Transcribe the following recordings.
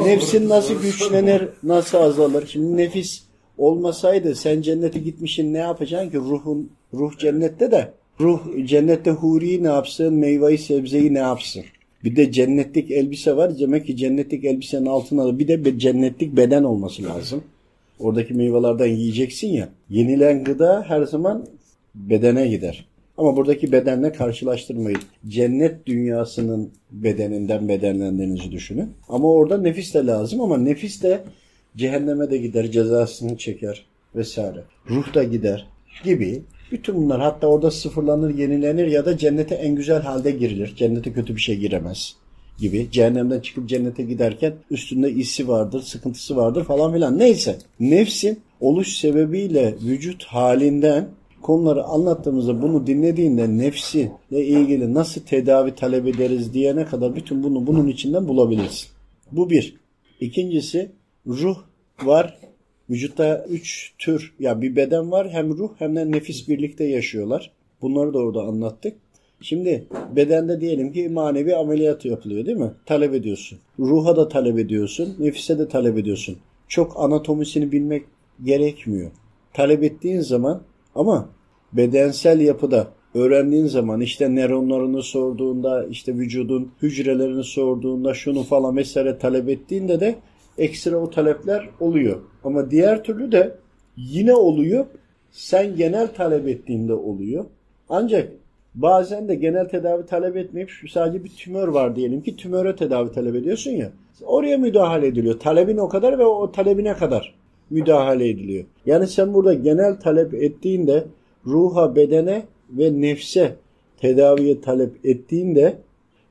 Nefsin nasıl güçlenir, nasıl azalır? Şimdi nefis olmasaydı sen cennete gitmişsin ne yapacaksın ki? Ruhun, ruh cennette de. Ruh cennette huri ne yapsın, meyveyi sebzeyi ne yapsın? Bir de cennetlik elbise var. Demek ki cennetlik elbisenin altına da bir de cennetlik beden olması lazım. Oradaki meyvelerden yiyeceksin ya. Yenilen gıda her zaman bedene gider. Ama buradaki bedenle karşılaştırmayın. Cennet dünyasının bedeninden bedenlendiğinizi düşünün. Ama orada nefis de lazım ama nefis de cehenneme de gider, cezasını çeker vesaire. Ruh da gider gibi. Bütün bunlar hatta orada sıfırlanır, yenilenir ya da cennete en güzel halde girilir. Cennete kötü bir şey giremez gibi. Cehennemden çıkıp cennete giderken üstünde isi vardır, sıkıntısı vardır falan filan. Neyse. Nefsin oluş sebebiyle vücut halinden konuları anlattığımızda bunu dinlediğinde nefsiyle ilgili nasıl tedavi talep ederiz diyene kadar bütün bunu bunun içinden bulabilirsin. Bu bir. İkincisi ruh var. Vücutta üç tür ya yani bir beden var hem ruh hem de nefis birlikte yaşıyorlar. Bunları da orada anlattık. Şimdi bedende diyelim ki manevi ameliyat yapılıyor değil mi? Talep ediyorsun. Ruha da talep ediyorsun. Nefise de talep ediyorsun. Çok anatomisini bilmek gerekmiyor. Talep ettiğin zaman ama bedensel yapıda öğrendiğin zaman işte nöronlarını sorduğunda işte vücudun hücrelerini sorduğunda şunu falan vesaire talep ettiğinde de ekstra o talepler oluyor. Ama diğer türlü de yine oluyor. Sen genel talep ettiğinde oluyor. Ancak bazen de genel tedavi talep etmeyip sadece bir tümör var diyelim ki tümöre tedavi talep ediyorsun ya. Oraya müdahale ediliyor. Talebin o kadar ve o talebine kadar müdahale ediliyor. Yani sen burada genel talep ettiğinde ruha, bedene ve nefse tedaviye talep ettiğinde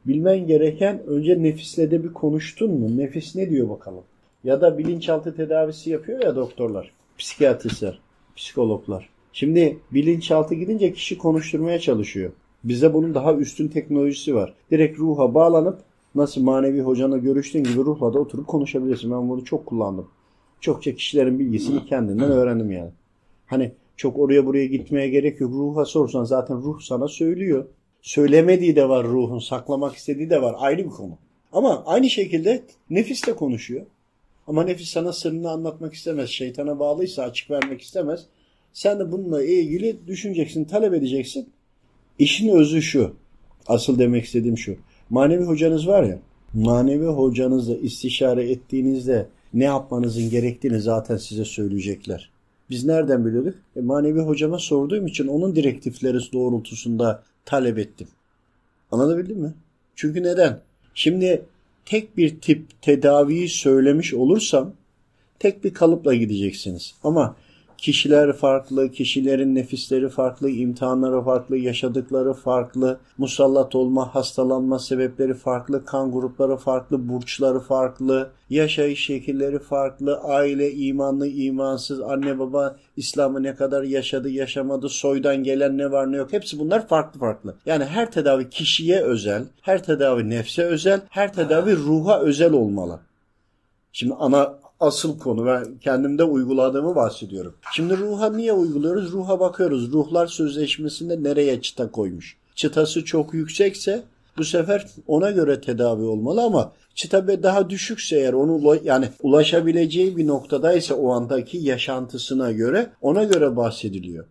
bilmen gereken önce nefisle de bir konuştun mu? Nefis ne diyor bakalım? Ya da bilinçaltı tedavisi yapıyor ya doktorlar, psikiyatristler, psikologlar. Şimdi bilinçaltı gidince kişi konuşturmaya çalışıyor. Bize bunun daha üstün teknolojisi var. Direkt ruha bağlanıp nasıl manevi hocanla görüştüğün gibi ruhla da oturup konuşabilirsin. Ben bunu çok kullandım. Çokça kişilerin bilgisini kendinden öğrendim yani. Hani çok oraya buraya gitmeye gerek yok. Ruha sorsan zaten ruh sana söylüyor. Söylemediği de var ruhun, saklamak istediği de var. Ayrı bir konu. Ama aynı şekilde nefis de konuşuyor. Ama nefis sana sırrını anlatmak istemez. Şeytana bağlıysa açık vermek istemez. Sen de bununla ilgili düşüneceksin, talep edeceksin. İşin özü şu. Asıl demek istediğim şu. Manevi hocanız var ya, manevi hocanızla istişare ettiğinizde ne yapmanızın gerektiğini zaten size söyleyecekler. Biz nereden biliyorduk? E, manevi hocama sorduğum için onun direktifleri doğrultusunda talep ettim. Anlatabildim mi? Çünkü neden? Şimdi tek bir tip tedaviyi söylemiş olursam tek bir kalıpla gideceksiniz. Ama Kişiler farklı, kişilerin nefisleri farklı, imtihanları farklı, yaşadıkları farklı, musallat olma, hastalanma sebepleri farklı, kan grupları farklı, burçları farklı, yaşayış şekilleri farklı, aile imanlı, imansız, anne baba İslam'ı ne kadar yaşadı, yaşamadı, soydan gelen ne var ne yok. Hepsi bunlar farklı farklı. Yani her tedavi kişiye özel, her tedavi nefse özel, her tedavi ruha özel olmalı. Şimdi ana asıl konu ve kendimde uyguladığımı bahsediyorum. Şimdi ruha niye uyguluyoruz? Ruha bakıyoruz. Ruhlar sözleşmesinde nereye çıta koymuş? Çıtası çok yüksekse bu sefer ona göre tedavi olmalı ama çıta daha düşükse eğer onu yani ulaşabileceği bir noktadaysa o andaki yaşantısına göre ona göre bahsediliyor.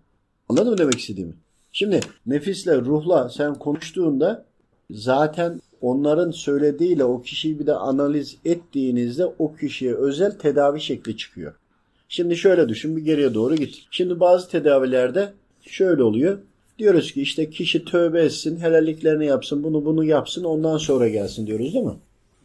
Anladın mı demek istediğimi? Şimdi nefisle ruhla sen konuştuğunda zaten onların söylediğiyle o kişiyi bir de analiz ettiğinizde o kişiye özel tedavi şekli çıkıyor. Şimdi şöyle düşün bir geriye doğru git. Şimdi bazı tedavilerde şöyle oluyor. Diyoruz ki işte kişi tövbe etsin, helalliklerini yapsın, bunu bunu yapsın ondan sonra gelsin diyoruz değil mi?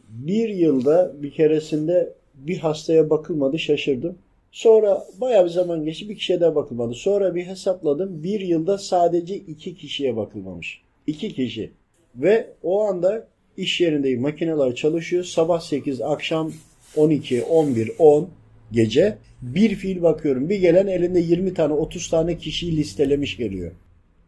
Bir yılda bir keresinde bir hastaya bakılmadı şaşırdım. Sonra baya bir zaman geçti bir kişiye daha bakılmadı. Sonra bir hesapladım bir yılda sadece iki kişiye bakılmamış. İki kişi. Ve o anda iş yerindeyim. Makineler çalışıyor. Sabah 8, akşam 12, 11, 10 gece bir fiil bakıyorum. Bir gelen elinde 20 tane 30 tane kişiyi listelemiş geliyor.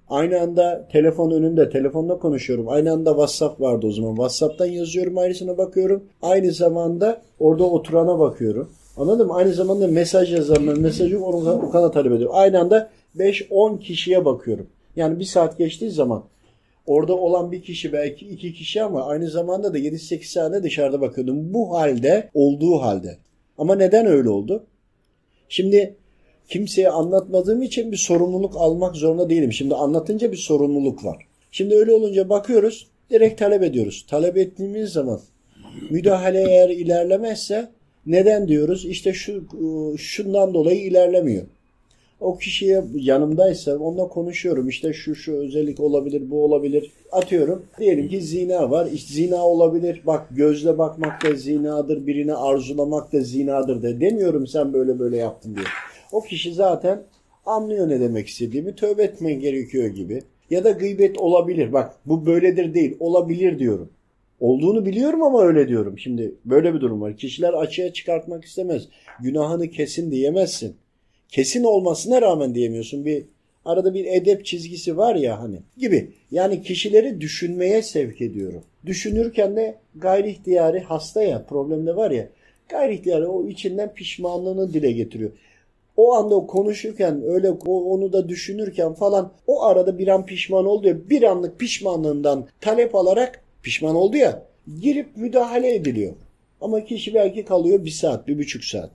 Aynı anda telefon önünde telefonla konuşuyorum. Aynı anda WhatsApp vardı o zaman. WhatsApp'tan yazıyorum ayrısına bakıyorum. Aynı zamanda orada oturana bakıyorum. Anladın mı? Aynı zamanda mesaj yazanlar mesajı onu o kadar talep ediyorum. Aynı anda 5-10 kişiye bakıyorum. Yani bir saat geçtiği zaman Orada olan bir kişi belki iki kişi ama aynı zamanda da 7-8 tane dışarıda bakıyordum. Bu halde olduğu halde. Ama neden öyle oldu? Şimdi kimseye anlatmadığım için bir sorumluluk almak zorunda değilim. Şimdi anlatınca bir sorumluluk var. Şimdi öyle olunca bakıyoruz direkt talep ediyoruz. Talep ettiğimiz zaman müdahale eğer ilerlemezse neden diyoruz? İşte şu şundan dolayı ilerlemiyor. O kişiye yanımdaysa onunla konuşuyorum. İşte şu şu özellik olabilir, bu olabilir. Atıyorum. Diyelim ki zina var. İşte zina olabilir. Bak gözle bakmak da zinadır. Birini arzulamak da zinadır de. Demiyorum sen böyle böyle yaptın diye. O kişi zaten anlıyor ne demek istediğimi. Tövbe etmen gerekiyor gibi. Ya da gıybet olabilir. Bak bu böyledir değil. Olabilir diyorum. Olduğunu biliyorum ama öyle diyorum. Şimdi böyle bir durum var. Kişiler açığa çıkartmak istemez. Günahını kesin diyemezsin. Kesin olmasına rağmen diyemiyorsun. Bir arada bir edep çizgisi var ya hani gibi. Yani kişileri düşünmeye sevk ediyorum. Düşünürken de gayri ihtiyari hasta ya problemde var ya gayri ihtiyari o içinden pişmanlığını dile getiriyor. O anda o konuşurken öyle onu da düşünürken falan o arada bir an pişman oldu ya bir anlık pişmanlığından talep alarak pişman oldu ya girip müdahale ediliyor. Ama kişi belki kalıyor bir saat, bir buçuk saat.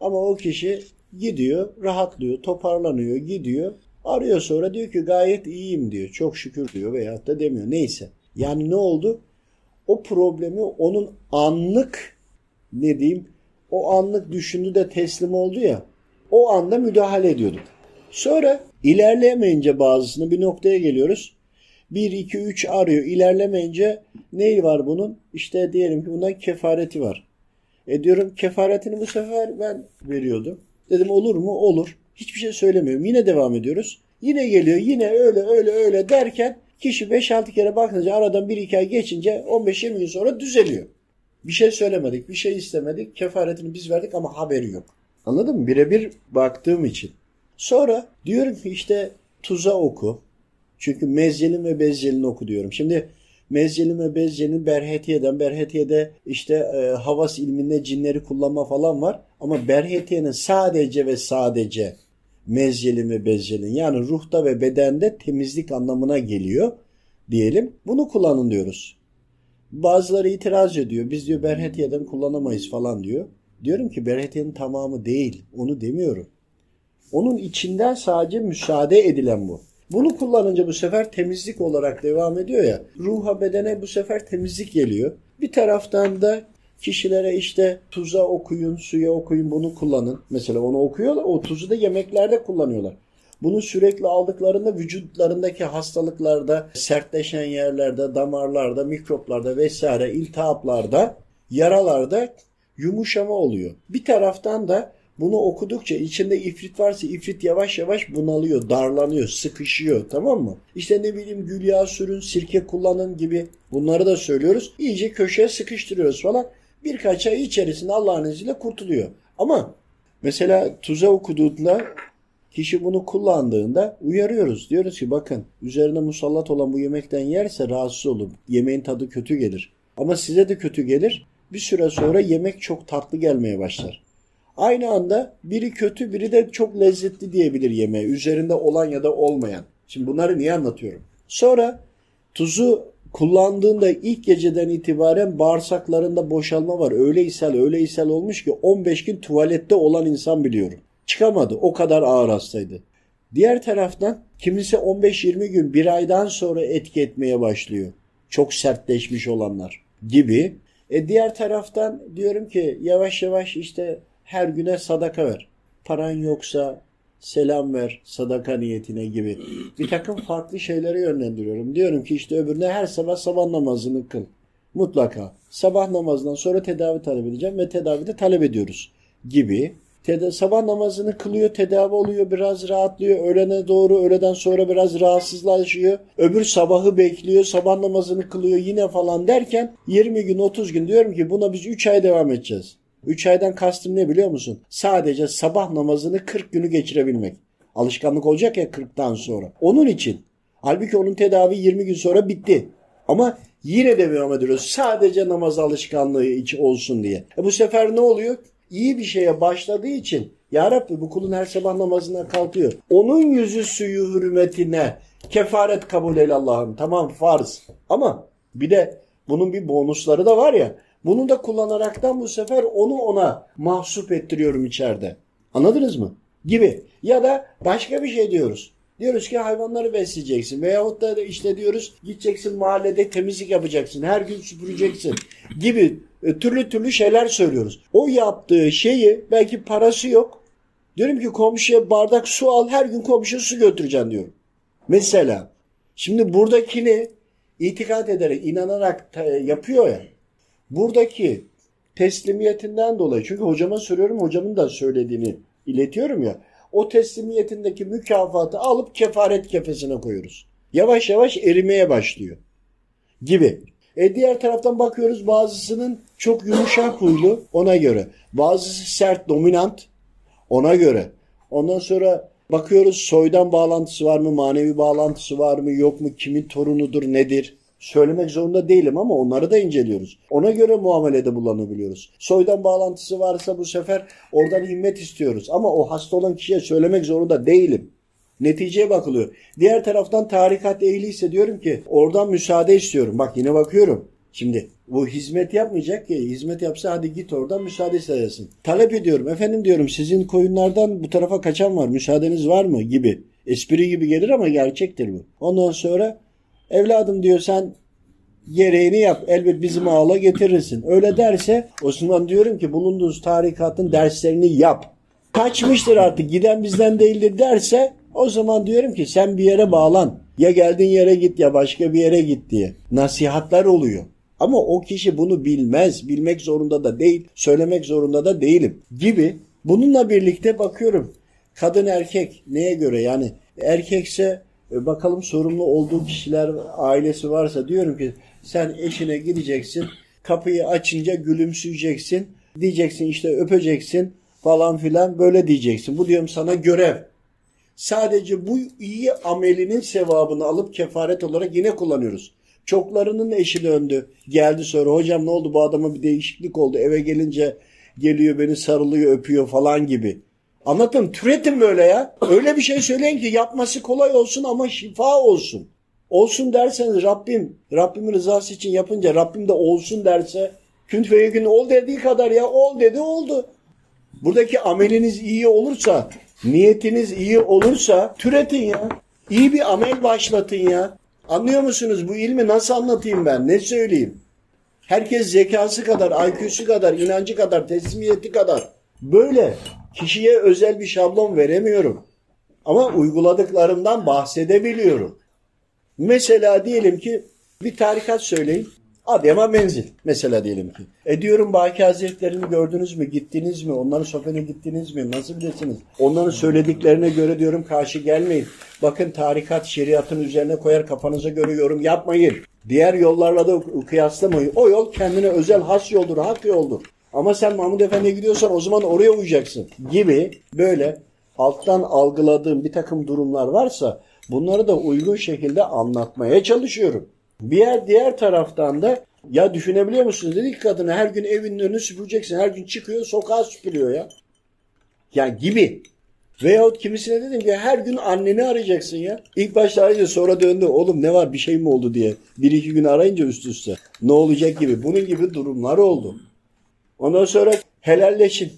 Ama o kişi gidiyor, rahatlıyor, toparlanıyor, gidiyor. Arıyor sonra diyor ki gayet iyiyim diyor. Çok şükür diyor veyahut da demiyor. Neyse. Yani ne oldu? O problemi onun anlık ne diyeyim o anlık düşündü de teslim oldu ya o anda müdahale ediyorduk. Sonra ilerleyemeyince bazısını bir noktaya geliyoruz. 1, 2, 3 arıyor. İlerlemeyince neyi var bunun? İşte diyelim ki bundan kefareti var. E diyorum kefaretini bu sefer ben veriyordum. Dedim olur mu? Olur. Hiçbir şey söylemiyorum. Yine devam ediyoruz. Yine geliyor. Yine öyle öyle öyle derken kişi 5-6 kere bakınca aradan 1-2 ay geçince 15-20 gün sonra düzeliyor. Bir şey söylemedik, bir şey istemedik. Kefaretini biz verdik ama haberi yok. Anladın mı? Birebir baktığım için. Sonra diyorum ki işte tuza oku. Çünkü mezzelin ve bezzelin oku diyorum. Şimdi mezzelin ve bezzelin berhetiyeden, berhetiyede işte e, havas ilminde cinleri kullanma falan var. Ama berhetiyenin sadece ve sadece mezzelin ve bezzelin yani ruhta ve bedende temizlik anlamına geliyor diyelim. Bunu kullanın diyoruz. Bazıları itiraz ediyor. Biz diyor berhetiyeden kullanamayız falan diyor. Diyorum ki berhetiyenin tamamı değil. Onu demiyorum. Onun içinden sadece müsaade edilen bu. Bunu kullanınca bu sefer temizlik olarak devam ediyor ya. Ruha bedene bu sefer temizlik geliyor. Bir taraftan da kişilere işte tuza okuyun, suya okuyun bunu kullanın. Mesela onu okuyorlar. O tuzu da yemeklerde kullanıyorlar. Bunu sürekli aldıklarında vücutlarındaki hastalıklarda, sertleşen yerlerde, damarlarda, mikroplarda vesaire, iltihaplarda, yaralarda yumuşama oluyor. Bir taraftan da bunu okudukça içinde ifrit varsa ifrit yavaş yavaş bunalıyor, darlanıyor, sıkışıyor tamam mı? İşte ne bileyim gül yağı sürün, sirke kullanın gibi bunları da söylüyoruz. İyice köşeye sıkıştırıyoruz falan. Birkaç ay içerisinde Allah'ın izniyle kurtuluyor. Ama mesela tuza okuduğunda kişi bunu kullandığında uyarıyoruz. Diyoruz ki bakın üzerine musallat olan bu yemekten yerse rahatsız olur. Yemeğin tadı kötü gelir. Ama size de kötü gelir. Bir süre sonra yemek çok tatlı gelmeye başlar. Aynı anda biri kötü biri de çok lezzetli diyebilir yemeğe. Üzerinde olan ya da olmayan. Şimdi bunları niye anlatıyorum? Sonra tuzu kullandığında ilk geceden itibaren bağırsaklarında boşalma var. Öyle ishal öyle ishal olmuş ki 15 gün tuvalette olan insan biliyorum. Çıkamadı o kadar ağır hastaydı. Diğer taraftan kimisi 15-20 gün bir aydan sonra etki etmeye başlıyor. Çok sertleşmiş olanlar gibi. E diğer taraftan diyorum ki yavaş yavaş işte her güne sadaka ver. Paran yoksa selam ver sadaka niyetine gibi. Bir takım farklı şeylere yönlendiriyorum. Diyorum ki işte öbürüne her sabah sabah namazını kıl. Mutlaka. Sabah namazından sonra tedavi talep edeceğim ve tedavide talep ediyoruz gibi. Teda sabah namazını kılıyor, tedavi oluyor, biraz rahatlıyor. Öğlene doğru, öğleden sonra biraz rahatsızlaşıyor. Öbür sabahı bekliyor, sabah namazını kılıyor yine falan derken 20 gün, 30 gün diyorum ki buna biz 3 ay devam edeceğiz. 3 aydan kastım ne biliyor musun? Sadece sabah namazını 40 günü geçirebilmek. Alışkanlık olacak ya 40'tan sonra. Onun için. Halbuki onun tedavi 20 gün sonra bitti. Ama yine devam ediyoruz. Sadece namaz alışkanlığı için olsun diye. E bu sefer ne oluyor? İyi bir şeye başladığı için Ya Rabbi bu kulun her sabah namazına kalkıyor. Onun yüzü suyu hürmetine Kefaret kabul eyle Allah'ım. Tamam farz. Ama bir de bunun bir bonusları da var ya. Bunu da kullanaraktan bu sefer onu ona mahsup ettiriyorum içeride. Anladınız mı? Gibi. Ya da başka bir şey diyoruz. Diyoruz ki hayvanları besleyeceksin. Veyahut da işte diyoruz gideceksin mahallede temizlik yapacaksın. Her gün süpüreceksin. Gibi e, türlü türlü şeyler söylüyoruz. O yaptığı şeyi belki parası yok. Diyorum ki komşuya bardak su al her gün komşuya su götüreceksin diyorum. Mesela şimdi buradakini itikat ederek, inanarak yapıyor ya. Buradaki teslimiyetinden dolayı çünkü hocama soruyorum hocamın da söylediğini iletiyorum ya. O teslimiyetindeki mükafatı alıp kefaret kefesine koyuyoruz. Yavaş yavaş erimeye başlıyor gibi. E diğer taraftan bakıyoruz bazısının çok yumuşak huylu ona göre. Bazısı sert dominant ona göre. Ondan sonra bakıyoruz soydan bağlantısı var mı, manevi bağlantısı var mı, yok mu, kimin torunudur, nedir? Söylemek zorunda değilim ama onları da inceliyoruz. Ona göre muamelede bulunabiliyoruz. Soydan bağlantısı varsa bu sefer oradan himmet istiyoruz. Ama o hasta olan kişiye söylemek zorunda değilim. Neticeye bakılıyor. Diğer taraftan tarikat ehliyse diyorum ki oradan müsaade istiyorum. Bak yine bakıyorum. Şimdi bu hizmet yapmayacak ki hizmet yapsa hadi git oradan müsaade istesin. Talep ediyorum efendim diyorum sizin koyunlardan bu tarafa kaçan var müsaadeniz var mı gibi. Espri gibi gelir ama gerçektir bu. Ondan sonra evladım diyor sen gereğini yap elbet bizim ağla getirirsin. Öyle derse o zaman diyorum ki bulunduğunuz tarikatın derslerini yap. Kaçmıştır artık giden bizden değildir derse o zaman diyorum ki sen bir yere bağlan. Ya geldiğin yere git ya başka bir yere git diye. Nasihatler oluyor. Ama o kişi bunu bilmez, bilmek zorunda da değil, söylemek zorunda da değilim gibi. Bununla birlikte bakıyorum kadın erkek neye göre yani erkekse e, bakalım sorumlu olduğu kişiler ailesi varsa diyorum ki sen eşine gideceksin kapıyı açınca gülümseyeceksin diyeceksin işte öpeceksin falan filan böyle diyeceksin. Bu diyorum sana görev. Sadece bu iyi amelinin sevabını alıp kefaret olarak yine kullanıyoruz. Çoklarının eşi döndü. Geldi sonra hocam ne oldu bu adama bir değişiklik oldu. Eve gelince geliyor beni sarılıyor öpüyor falan gibi. Anlatın türetin böyle ya. Öyle bir şey söyleyin ki yapması kolay olsun ama şifa olsun. Olsun derseniz Rabbim, Rabbimin rızası için yapınca Rabbim de olsun derse kün feyekün ol dediği kadar ya ol dedi oldu. Buradaki ameliniz iyi olursa, niyetiniz iyi olursa türetin ya. İyi bir amel başlatın ya. Anlıyor musunuz? Bu ilmi nasıl anlatayım ben? Ne söyleyeyim? Herkes zekası kadar, IQ'su kadar, inancı kadar, teslimiyeti kadar. Böyle kişiye özel bir şablon veremiyorum. Ama uyguladıklarımdan bahsedebiliyorum. Mesela diyelim ki bir tarikat söyleyin. Adıyaman menzil mesela diyelim ki. E diyorum Baki Hazretlerini gördünüz mü? Gittiniz mi? Onların sohbetine gittiniz mi? Nasıl bilirsiniz? Onların söylediklerine göre diyorum karşı gelmeyin. Bakın tarikat şeriatın üzerine koyar kafanıza göre yorum yapmayın. Diğer yollarla da kıyaslamayın. O yol kendine özel has yoldur, hak yoldur. Ama sen Mahmud Efendi'ye gidiyorsan o zaman oraya uyacaksın gibi böyle alttan algıladığım bir takım durumlar varsa bunları da uygun şekilde anlatmaya çalışıyorum. Bir yer diğer taraftan da ya düşünebiliyor musunuz dedik kadına her gün evinin önünü süpüreceksin. Her gün çıkıyor sokağa süpürüyor ya. Yani gibi. Veyahut kimisine dedim ki her gün anneni arayacaksın ya. İlk başta arayınca sonra döndü. Oğlum ne var bir şey mi oldu diye. Bir iki gün arayınca üst üste. Ne olacak gibi. Bunun gibi durumlar oldu. Ondan sonra helalleşin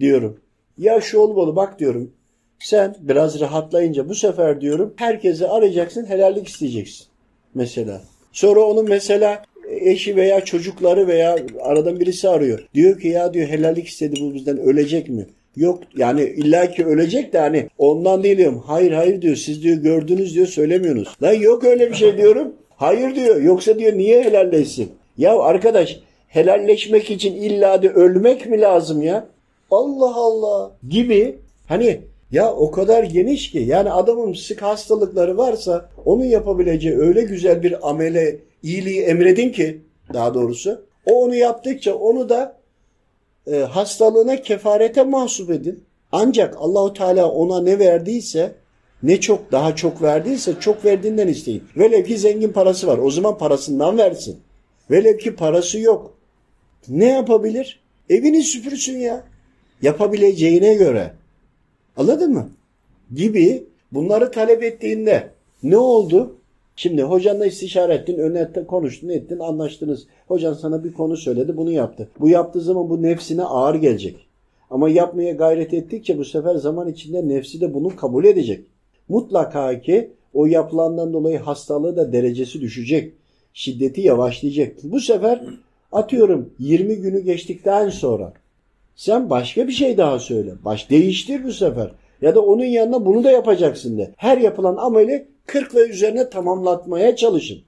diyorum. Ya şu olmalı bak diyorum. Sen biraz rahatlayınca bu sefer diyorum herkese arayacaksın helallik isteyeceksin mesela. Sonra onun mesela eşi veya çocukları veya aradan birisi arıyor. Diyor ki ya diyor helallik istedi bu bizden ölecek mi? Yok yani illaki ölecek de hani ondan değil diyorum. Hayır hayır diyor siz diyor gördünüz diyor söylemiyorsunuz. Lan yok öyle bir şey diyorum. Hayır diyor yoksa diyor niye helalleşsin? Ya arkadaş helalleşmek için illa de ölmek mi lazım ya? Allah Allah gibi hani ya o kadar geniş ki yani adamın sık hastalıkları varsa onun yapabileceği öyle güzel bir amele iyiliği emredin ki daha doğrusu o onu yaptıkça onu da e, hastalığına kefarete mahsup edin. Ancak Allahu Teala ona ne verdiyse ne çok daha çok verdiyse çok verdiğinden isteyin. Velev ki zengin parası var o zaman parasından versin. Velev ki parası yok. Ne yapabilir? Evini süpürsün ya. Yapabileceğine göre. Anladın mı? Gibi bunları talep ettiğinde Ne oldu? Şimdi hocanla istişare ettin, önüne konuştun, ettin, anlaştınız. Hocan sana bir konu söyledi, bunu yaptı. Bu yaptığı zaman bu nefsine ağır gelecek. Ama yapmaya gayret ettikçe bu sefer zaman içinde nefsi de bunu kabul edecek. Mutlaka ki o yapılandan dolayı hastalığı da derecesi düşecek. Şiddeti yavaşlayacak. Bu sefer atıyorum 20 günü geçtikten sonra sen başka bir şey daha söyle. Baş değiştir bu sefer. Ya da onun yanına bunu da yapacaksın de. Her yapılan ameli 40 ve üzerine tamamlatmaya çalışın.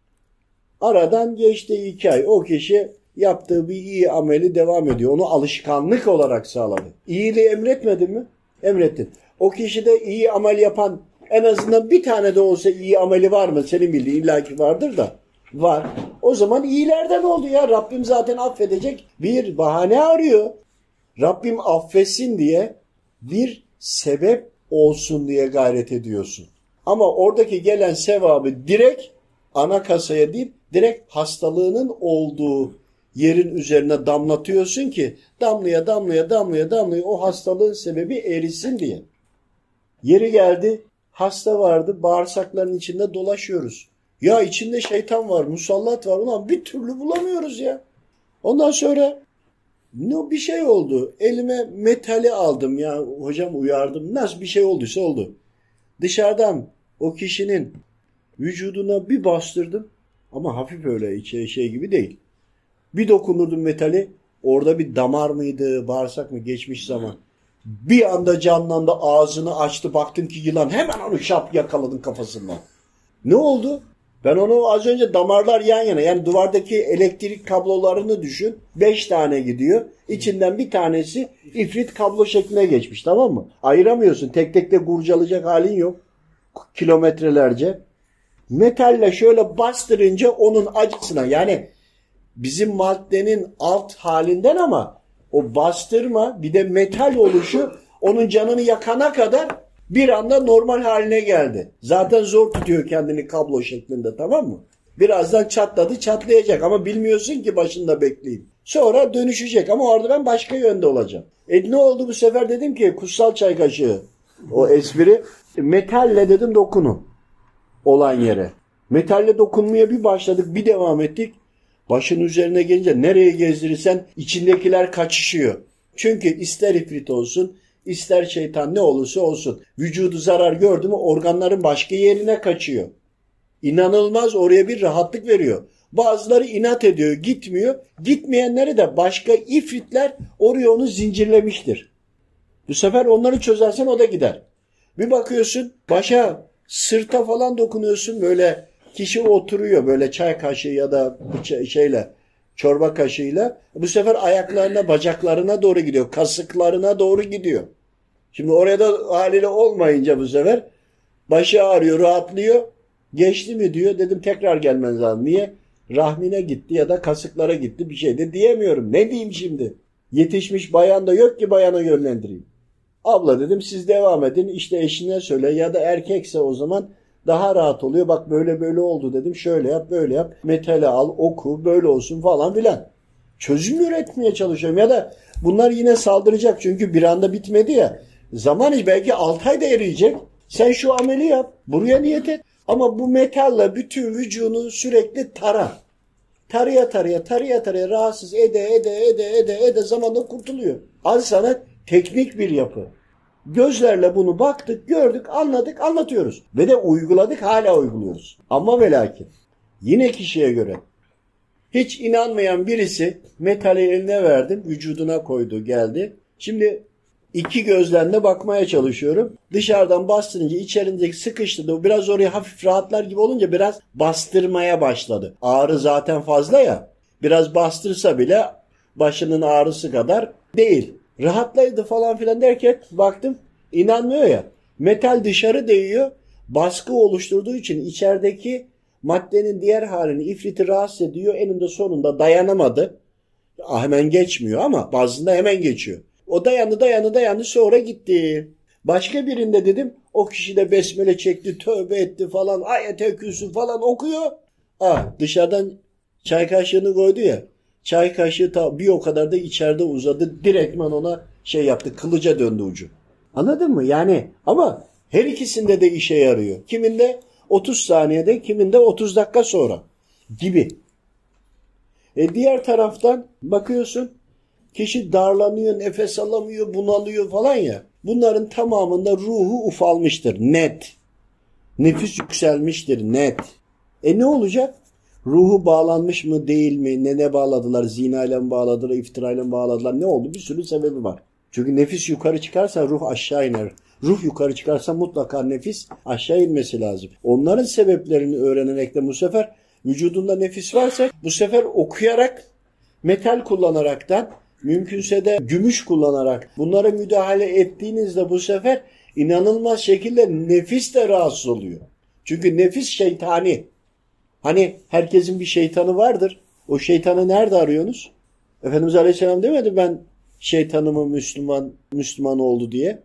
Aradan geçti 2 ay. O kişi yaptığı bir iyi ameli devam ediyor. Onu alışkanlık olarak sağladı. İyiliği emretmedin mi? Emrettin. O kişi de iyi amel yapan en azından bir tane de olsa iyi ameli var mı? Senin bildiğin illaki vardır da. Var. O zaman iyilerden oldu ya. Rabbim zaten affedecek bir bahane arıyor. Rabbim affetsin diye bir sebep olsun diye gayret ediyorsun. Ama oradaki gelen sevabı direkt ana kasaya değil, direkt hastalığının olduğu yerin üzerine damlatıyorsun ki damlaya damlaya damlaya damlaya o hastalığın sebebi erisin diye. Yeri geldi hasta vardı bağırsakların içinde dolaşıyoruz. Ya içinde şeytan var musallat var ulan bir türlü bulamıyoruz ya. Ondan sonra ne bir şey oldu. Elime metali aldım ya hocam uyardım. Nasıl bir şey olduysa oldu. Dışarıdan o kişinin vücuduna bir bastırdım ama hafif öyle şey, şey gibi değil. Bir dokunurdum metali orada bir damar mıydı bağırsak mı geçmiş zaman. Bir anda canlandı ağzını açtı baktım ki yılan hemen onu şap yakaladın kafasından. Ne oldu? Ben onu az önce damarlar yan yana yani duvardaki elektrik kablolarını düşün. Beş tane gidiyor. İçinden bir tanesi ifrit kablo şekline geçmiş tamam mı? Ayıramıyorsun. Tek tek de kurcalayacak halin yok. Kilometrelerce. Metalle şöyle bastırınca onun acısına yani bizim maddenin alt halinden ama o bastırma bir de metal oluşu onun canını yakana kadar bir anda normal haline geldi. Zaten zor tutuyor kendini kablo şeklinde tamam mı? Birazdan çatladı çatlayacak ama bilmiyorsun ki başında bekleyin. Sonra dönüşecek ama orada ben başka yönde olacağım. E ne oldu bu sefer dedim ki kutsal çay kaşığı o espri metalle dedim dokunun olan yere. Metalle dokunmaya bir başladık bir devam ettik. Başın üzerine gelince nereye gezdirirsen içindekiler kaçışıyor. Çünkü ister ifrit olsun ister şeytan ne olursa olsun vücudu zarar gördü mü organların başka yerine kaçıyor. İnanılmaz oraya bir rahatlık veriyor. Bazıları inat ediyor gitmiyor. Gitmeyenleri de başka ifritler oraya onu zincirlemiştir. Bu sefer onları çözersen o da gider. Bir bakıyorsun başa sırta falan dokunuyorsun böyle kişi oturuyor böyle çay kaşığı ya da şeyle çorba kaşığıyla bu sefer ayaklarına bacaklarına doğru gidiyor kasıklarına doğru gidiyor. Şimdi oraya da haliyle olmayınca bu sefer başı ağrıyor rahatlıyor geçti mi diyor dedim tekrar gelmen lazım. Niye? Rahmine gitti ya da kasıklara gitti bir şey de diyemiyorum. Ne diyeyim şimdi? Yetişmiş bayan da yok ki bayana yönlendireyim. Abla dedim siz devam edin işte eşine söyle ya da erkekse o zaman daha rahat oluyor. Bak böyle böyle oldu dedim. Şöyle yap böyle yap. Metali al oku böyle olsun falan filan. Çözüm üretmeye çalışıyorum. Ya da bunlar yine saldıracak. Çünkü bir anda bitmedi ya. Zaman belki 6 ayda eriyecek. Sen şu ameli yap. Buraya niyet et. Ama bu metalle bütün vücudunu sürekli tara. Tarıya tarıya tarıya tarıya rahatsız ede ede ede ede ede zamanla kurtuluyor. Al sana teknik bir yapı. Gözlerle bunu baktık, gördük, anladık, anlatıyoruz. Ve de uyguladık, hala uyguluyoruz. Ama ve lakin yine kişiye göre hiç inanmayan birisi metali eline verdim, vücuduna koydu, geldi. Şimdi iki gözlemle bakmaya çalışıyorum. Dışarıdan bastırınca içerindeki sıkıştırdı. Biraz oraya hafif rahatlar gibi olunca biraz bastırmaya başladı. Ağrı zaten fazla ya. Biraz bastırsa bile başının ağrısı kadar değil. Rahatlaydı falan filan derken baktım inanmıyor ya. Metal dışarı değiyor. Baskı oluşturduğu için içerideki maddenin diğer halini ifriti rahatsız ediyor. Eninde sonunda dayanamadı. Hemen geçmiyor ama bazında hemen geçiyor. O dayandı dayandı dayandı sonra gitti. Başka birinde dedim o kişi de besmele çekti tövbe etti falan ayet kürsü falan okuyor. Ah dışarıdan çay kaşığını koydu ya. Çay kaşığı ta bir o kadar da içeride uzadı. Direktman ona şey yaptı kılıca döndü ucu. Anladın mı? Yani ama her ikisinde de işe yarıyor. Kiminde 30 saniyede kiminde 30 dakika sonra gibi. E diğer taraftan bakıyorsun kişi darlanıyor, nefes alamıyor, bunalıyor falan ya. Bunların tamamında ruhu ufalmıştır net. Nefis yükselmiştir net. E ne olacak? Ruhu bağlanmış mı değil mi? Ne ne bağladılar? Zina ile mi bağladılar? iftira ile mi bağladılar? Ne oldu? Bir sürü sebebi var. Çünkü nefis yukarı çıkarsa ruh aşağı iner. Ruh yukarı çıkarsa mutlaka nefis aşağı inmesi lazım. Onların sebeplerini öğrenerek de bu sefer vücudunda nefis varsa bu sefer okuyarak metal kullanaraktan mümkünse de gümüş kullanarak bunlara müdahale ettiğinizde bu sefer inanılmaz şekilde nefis de rahatsız oluyor. Çünkü nefis şeytani. Hani herkesin bir şeytanı vardır. O şeytanı nerede arıyorsunuz? Efendimiz Aleyhisselam demedi ben şeytanımı Müslüman Müslüman oldu diye.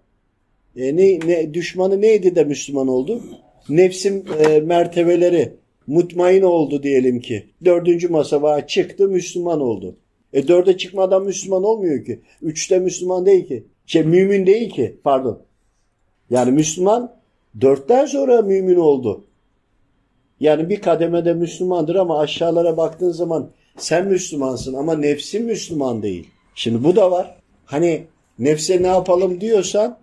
E ne, ne düşmanı neydi de Müslüman oldu? Nefsim e, mertebeleri mutmain oldu diyelim ki. Dördüncü masaba çıktı Müslüman oldu. E dörde çıkmadan Müslüman olmuyor ki. Üçte Müslüman değil ki. Şey mümin değil ki pardon. Yani Müslüman dörtten sonra mümin oldu. Yani bir kademede Müslümandır ama aşağılara baktığın zaman sen Müslümansın ama nefsin Müslüman değil. Şimdi bu da var. Hani nefse ne yapalım diyorsan,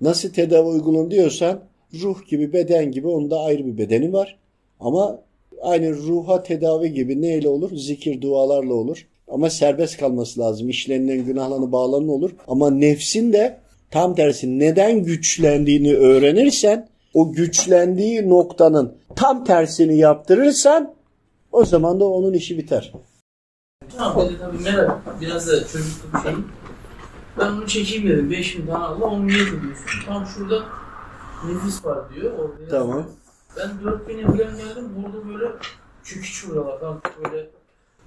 nasıl tedavi uygulayalım diyorsan ruh gibi beden gibi onun da ayrı bir bedeni var. Ama aynı ruha tedavi gibi neyle olur? Zikir, dualarla olur. Ama serbest kalması lazım. İşlerinden günahlarını bağlanın olur. Ama nefsin de tam tersi neden güçlendiğini öğrenirsen o güçlendiği noktanın tam tersini yaptırırsan o zaman da onun işi biter. Tamam dedi tabii merak. Biraz da çocukluk bir şey. Ben onu çekeyim dedim. 5000 tane Allah onu niye ediyorsun? Tam şurada nefis var diyor. Orada Tamam. yazıyor. Ben 4000'e falan geldim. Burada böyle çöküş vuruyorlar. Tam böyle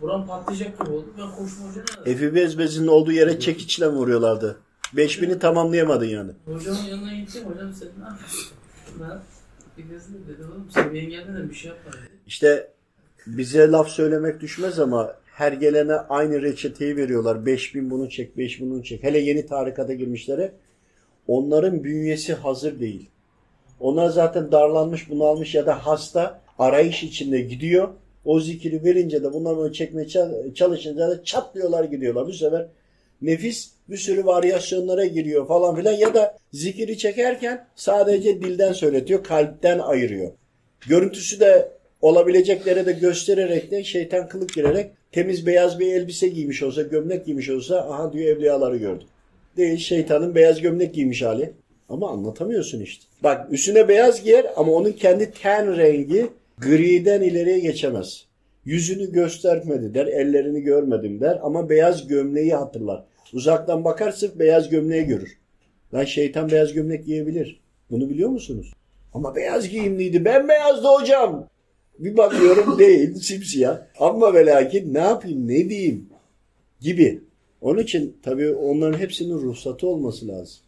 buram patlayacak gibi oldu. Ben koşma hoca ne dedim? Efi bezbezinin olduğu yere çekiçle vuruyorlardı. 5000'i tamamlayamadın yani. Hocamın yanına gittim. Hocam sen ne yapıyorsun? Ben gelmeden bir şey. İşte bize laf söylemek düşmez ama her gelene aynı reçeteyi veriyorlar. 5000 bunu çek, 5000 bunu çek. Hele yeni tarikata girmişlere onların bünyesi hazır değil. Onlar zaten darlanmış, bunalmış ya da hasta arayış içinde gidiyor. O zikiri verince de bunlar onu çekmeye çal- çalışınca da çatlıyorlar gidiyorlar. Bu sefer nefis bir sürü varyasyonlara giriyor falan filan ya da zikiri çekerken sadece dilden söyletiyor, kalpten ayırıyor. Görüntüsü de olabileceklere de göstererek de şeytan kılık girerek temiz beyaz bir elbise giymiş olsa, gömlek giymiş olsa aha diyor evliyaları gördüm. Değil şeytanın beyaz gömlek giymiş hali. Ama anlatamıyorsun işte. Bak üstüne beyaz giyer ama onun kendi ten rengi griden ileriye geçemez. Yüzünü göstermedi der, ellerini görmedim der ama beyaz gömleği hatırlar. Uzaktan bakar sırf beyaz gömleği görür. Lan şeytan beyaz gömlek giyebilir. Bunu biliyor musunuz? Ama beyaz giyimliydi. Ben beyazdı hocam. Bir bakıyorum değil simsiyah. Ama ve lakin ne yapayım ne diyeyim gibi. Onun için tabii onların hepsinin ruhsatı olması lazım.